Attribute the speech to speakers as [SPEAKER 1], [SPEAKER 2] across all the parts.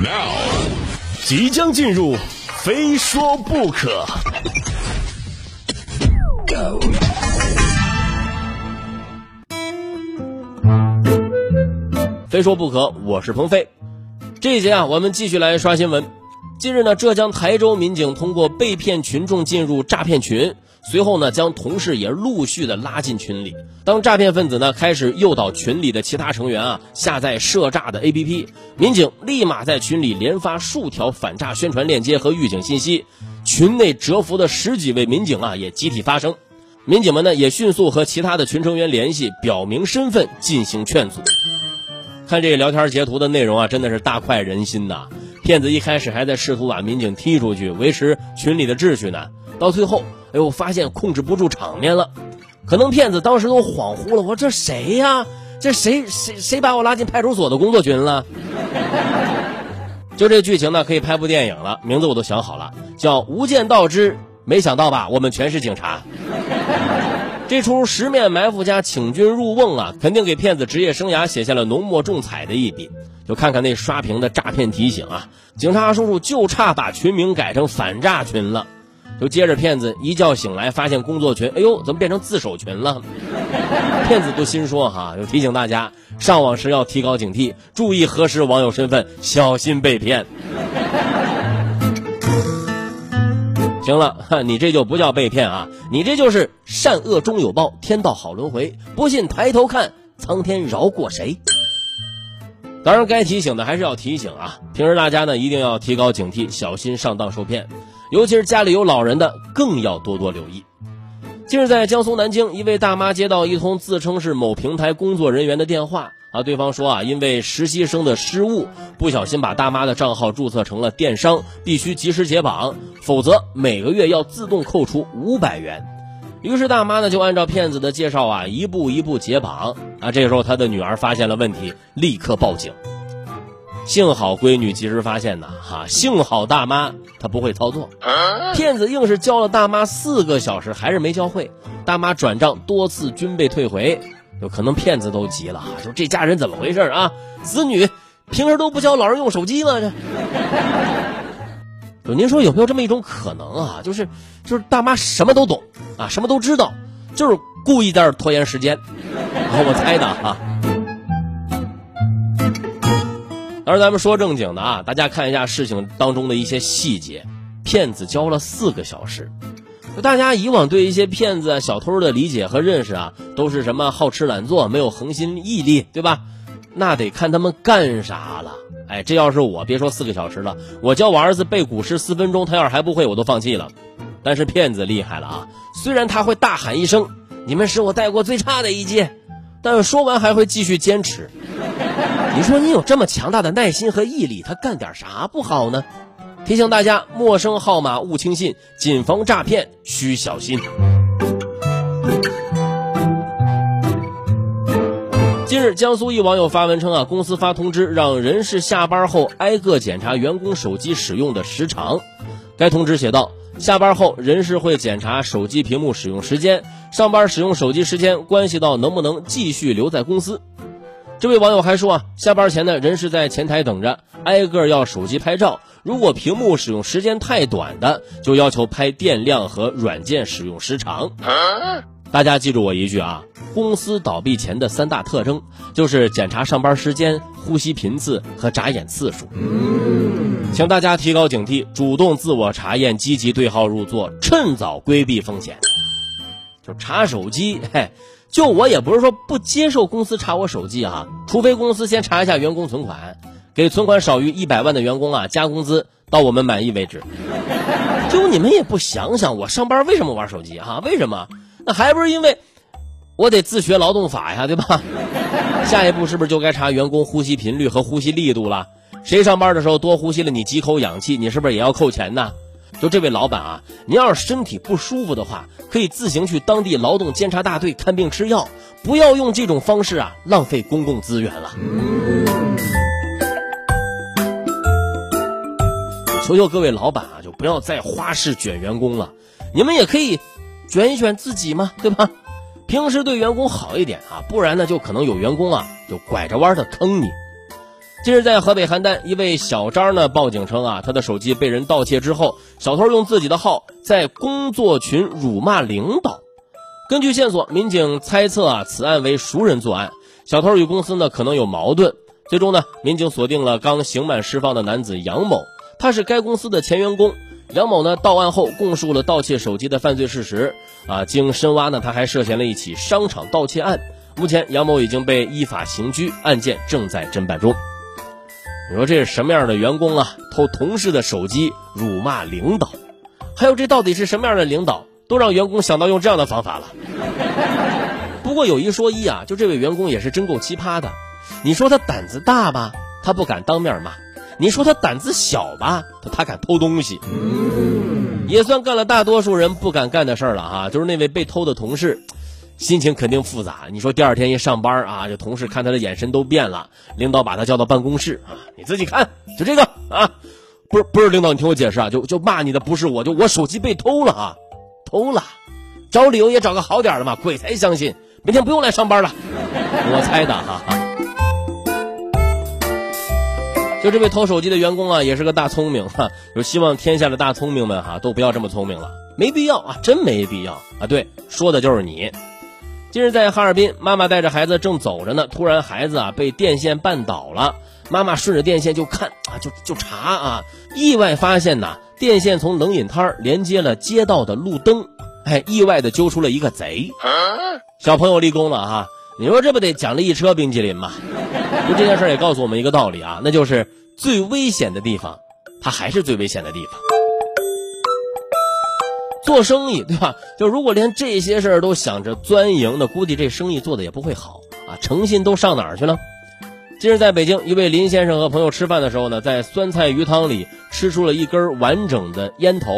[SPEAKER 1] Now，即将进入，非说不可。
[SPEAKER 2] 非说不可，我是鹏飞。这一节啊，我们继续来刷新闻。近日呢，浙江台州民警通过被骗群众进入诈骗群，随后呢，将同事也陆续的拉进群里。当诈骗分子呢开始诱导群里的其他成员啊下载涉诈的 APP，民警立马在群里连发数条反诈宣传链接和预警信息。群内蛰伏的十几位民警啊也集体发声，民警们呢也迅速和其他的群成员联系，表明身份进行劝阻。看这聊天截图的内容啊，真的是大快人心呐！骗子一开始还在试图把民警踢出去，维持群里的秩序呢。到最后，哎呦，发现控制不住场面了，可能骗子当时都恍惚了。我这谁呀？这谁谁谁把我拉进派出所的工作群了？就这剧情呢，可以拍部电影了，名字我都想好了，叫《无间道之没想到吧？我们全是警察》。这出十面埋伏加请君入瓮啊，肯定给骗子职业生涯写下了浓墨重彩的一笔。就看看那刷屏的诈骗提醒啊，警察叔叔就差把群名改成反诈群了。就接着骗子一觉醒来，发现工作群，哎呦，怎么变成自首群了？骗子都心说哈，就提醒大家上网时要提高警惕，注意核实网友身份，小心被骗。行了，你这就不叫被骗啊，你这就是善恶终有报，天道好轮回。不信抬头看，苍天饶过谁？当然，该提醒的还是要提醒啊。平时大家呢一定要提高警惕，小心上当受骗，尤其是家里有老人的，更要多多留意。近日，在江苏南京，一位大妈接到一通自称是某平台工作人员的电话。啊，对方说啊，因为实习生的失误，不小心把大妈的账号注册成了电商，必须及时解绑，否则每个月要自动扣除五百元。于是大妈呢就按照骗子的介绍啊，一步一步解绑。啊，这时候她的女儿发现了问题，立刻报警。幸好闺女及时发现呐，哈，幸好大妈她不会操作，骗子硬是教了大妈四个小时，还是没教会，大妈转账多次均被退回。有可能骗子都急了，说这家人怎么回事啊？子女平时都不教老人用手机吗？这，就您说有没有这么一种可能啊？就是就是大妈什么都懂啊，什么都知道，就是故意在这拖延时间。我猜的啊。而咱们说正经的啊，大家看一下事情当中的一些细节，骗子教了四个小时。大家以往对一些骗子、小偷的理解和认识啊，都是什么好吃懒做，没有恒心毅力，对吧？那得看他们干啥了。哎，这要是我，别说四个小时了，我教我儿子背古诗四分钟，他要是还不会，我都放弃了。但是骗子厉害了啊！虽然他会大喊一声“你们是我带过最差的一届”，但说完还会继续坚持。你说你有这么强大的耐心和毅力，他干点啥不好呢？提醒大家，陌生号码勿轻信，谨防诈骗需小心。近日，江苏一网友发文称啊，公司发通知让人事下班后挨个检查员工手机使用的时长。该通知写道：下班后，人事会检查手机屏幕使用时间，上班使用手机时间关系到能不能继续留在公司。这位网友还说啊，下班前呢，人是在前台等着，挨个要手机拍照。如果屏幕使用时间太短的，就要求拍电量和软件使用时长。大家记住我一句啊，公司倒闭前的三大特征就是检查上班时间、呼吸频次和眨眼次数。请大家提高警惕，主动自我查验，积极对号入座，趁早规避风险。就查手机，嘿。就我也不是说不接受公司查我手机啊，除非公司先查一下员工存款，给存款少于一百万的员工啊加工资到我们满意为止。就你们也不想想，我上班为什么玩手机哈？为什么？那还不是因为我得自学劳动法呀，对吧？下一步是不是就该查员工呼吸频率和呼吸力度了？谁上班的时候多呼吸了你几口氧气，你是不是也要扣钱呢？就这位老板啊，您要是身体不舒服的话，可以自行去当地劳动监察大队看病吃药，不要用这种方式啊，浪费公共资源了。求求各位老板啊，就不要再花式卷员工了，你们也可以卷一卷自己嘛，对吧？平时对员工好一点啊，不然呢，就可能有员工啊，就拐着弯的坑你。近日，在河北邯郸，一位小张呢报警称啊，他的手机被人盗窃之后，小偷用自己的号在工作群辱骂领导。根据线索，民警猜测啊，此案为熟人作案，小偷与公司呢可能有矛盾。最终呢，民警锁定了刚刑满释放的男子杨某，他是该公司的前员工。杨某呢到案后供述了盗窃手机的犯罪事实啊，经深挖呢，他还涉嫌了一起商场盗窃案。目前，杨某已经被依法刑拘，案件正在侦办中。你说这是什么样的员工啊？偷同事的手机辱骂领导，还有这到底是什么样的领导，都让员工想到用这样的方法了。不过有一说一啊，就这位员工也是真够奇葩的。你说他胆子大吧，他不敢当面骂；你说他胆子小吧，他敢偷东西，也算干了大多数人不敢干的事儿了哈。就是那位被偷的同事。心情肯定复杂。你说第二天一上班啊，这同事看他的眼神都变了。领导把他叫到办公室啊，你自己看，就这个啊，不是不是，领导你听我解释啊，就就骂你的不是我，就我手机被偷了啊，偷了，找理由也找个好点的嘛，鬼才相信，明天不用来上班了。我猜的哈。就这位偷手机的员工啊，也是个大聪明哈，就希望天下的大聪明们哈都不要这么聪明了，没必要啊，真没必要啊。对，说的就是你。近日在哈尔滨，妈妈带着孩子正走着呢，突然孩子啊被电线绊倒了。妈妈顺着电线就看啊，就就查啊，意外发现呐，电线从冷饮摊连接了街道的路灯，哎，意外的揪出了一个贼。小朋友立功了哈！你说这不得奖励一车冰淇淋吗？就这件事也告诉我们一个道理啊，那就是最危险的地方，它还是最危险的地方。做生意对吧？就如果连这些事儿都想着钻营，那估计这生意做的也不会好啊！诚信都上哪儿去了？今日在北京，一位林先生和朋友吃饭的时候呢，在酸菜鱼汤里吃出了一根完整的烟头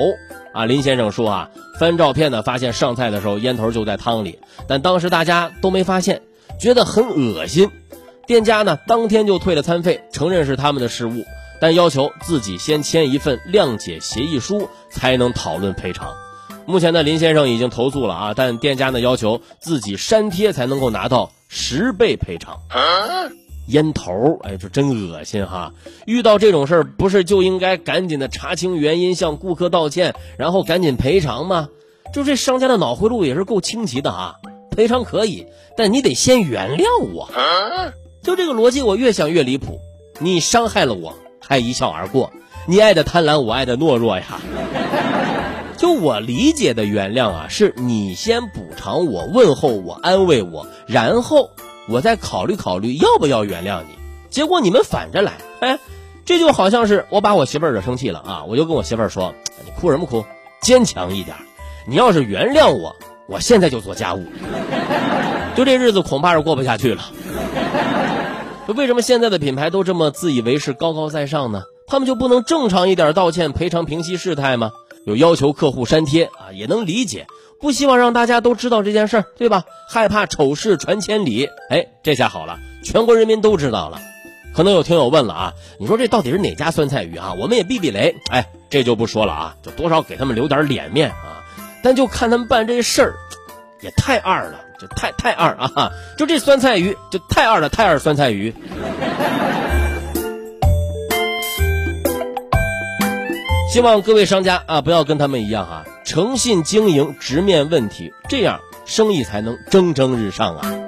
[SPEAKER 2] 啊！林先生说啊，翻照片呢，发现上菜的时候烟头就在汤里，但当时大家都没发现，觉得很恶心。店家呢，当天就退了餐费，承认是他们的失误，但要求自己先签一份谅解协议书，才能讨论赔偿。目前呢，林先生已经投诉了啊，但店家呢要求自己删帖才能够拿到十倍赔偿。烟头，哎，这真恶心哈！遇到这种事儿，不是就应该赶紧的查清原因，向顾客道歉，然后赶紧赔偿吗？就这商家的脑回路也是够清奇的啊！赔偿可以，但你得先原谅我。就这个逻辑，我越想越离谱。你伤害了我，还一笑而过，你爱的贪婪，我爱的懦弱呀。就我理解的原谅啊，是你先补偿我、问候我、安慰我，然后我再考虑考虑要不要原谅你。结果你们反着来，哎，这就好像是我把我媳妇惹生气了啊，我就跟我媳妇说：“你哭什么哭？坚强一点。你要是原谅我，我现在就做家务。”就这日子恐怕是过不下去了。为什么现在的品牌都这么自以为是、高高在上呢？他们就不能正常一点道歉、赔偿、平息事态吗？有要求客户删帖啊，也能理解，不希望让大家都知道这件事儿，对吧？害怕丑事传千里。哎，这下好了，全国人民都知道了。可能有听友问了啊，你说这到底是哪家酸菜鱼啊？我们也避避雷。哎，这就不说了啊，就多少给他们留点脸面啊。但就看他们办这事儿，也太二了，就太太二啊！就这酸菜鱼，就太二了，太二酸菜鱼。希望各位商家啊，不要跟他们一样啊，诚信经营，直面问题，这样生意才能蒸蒸日上啊。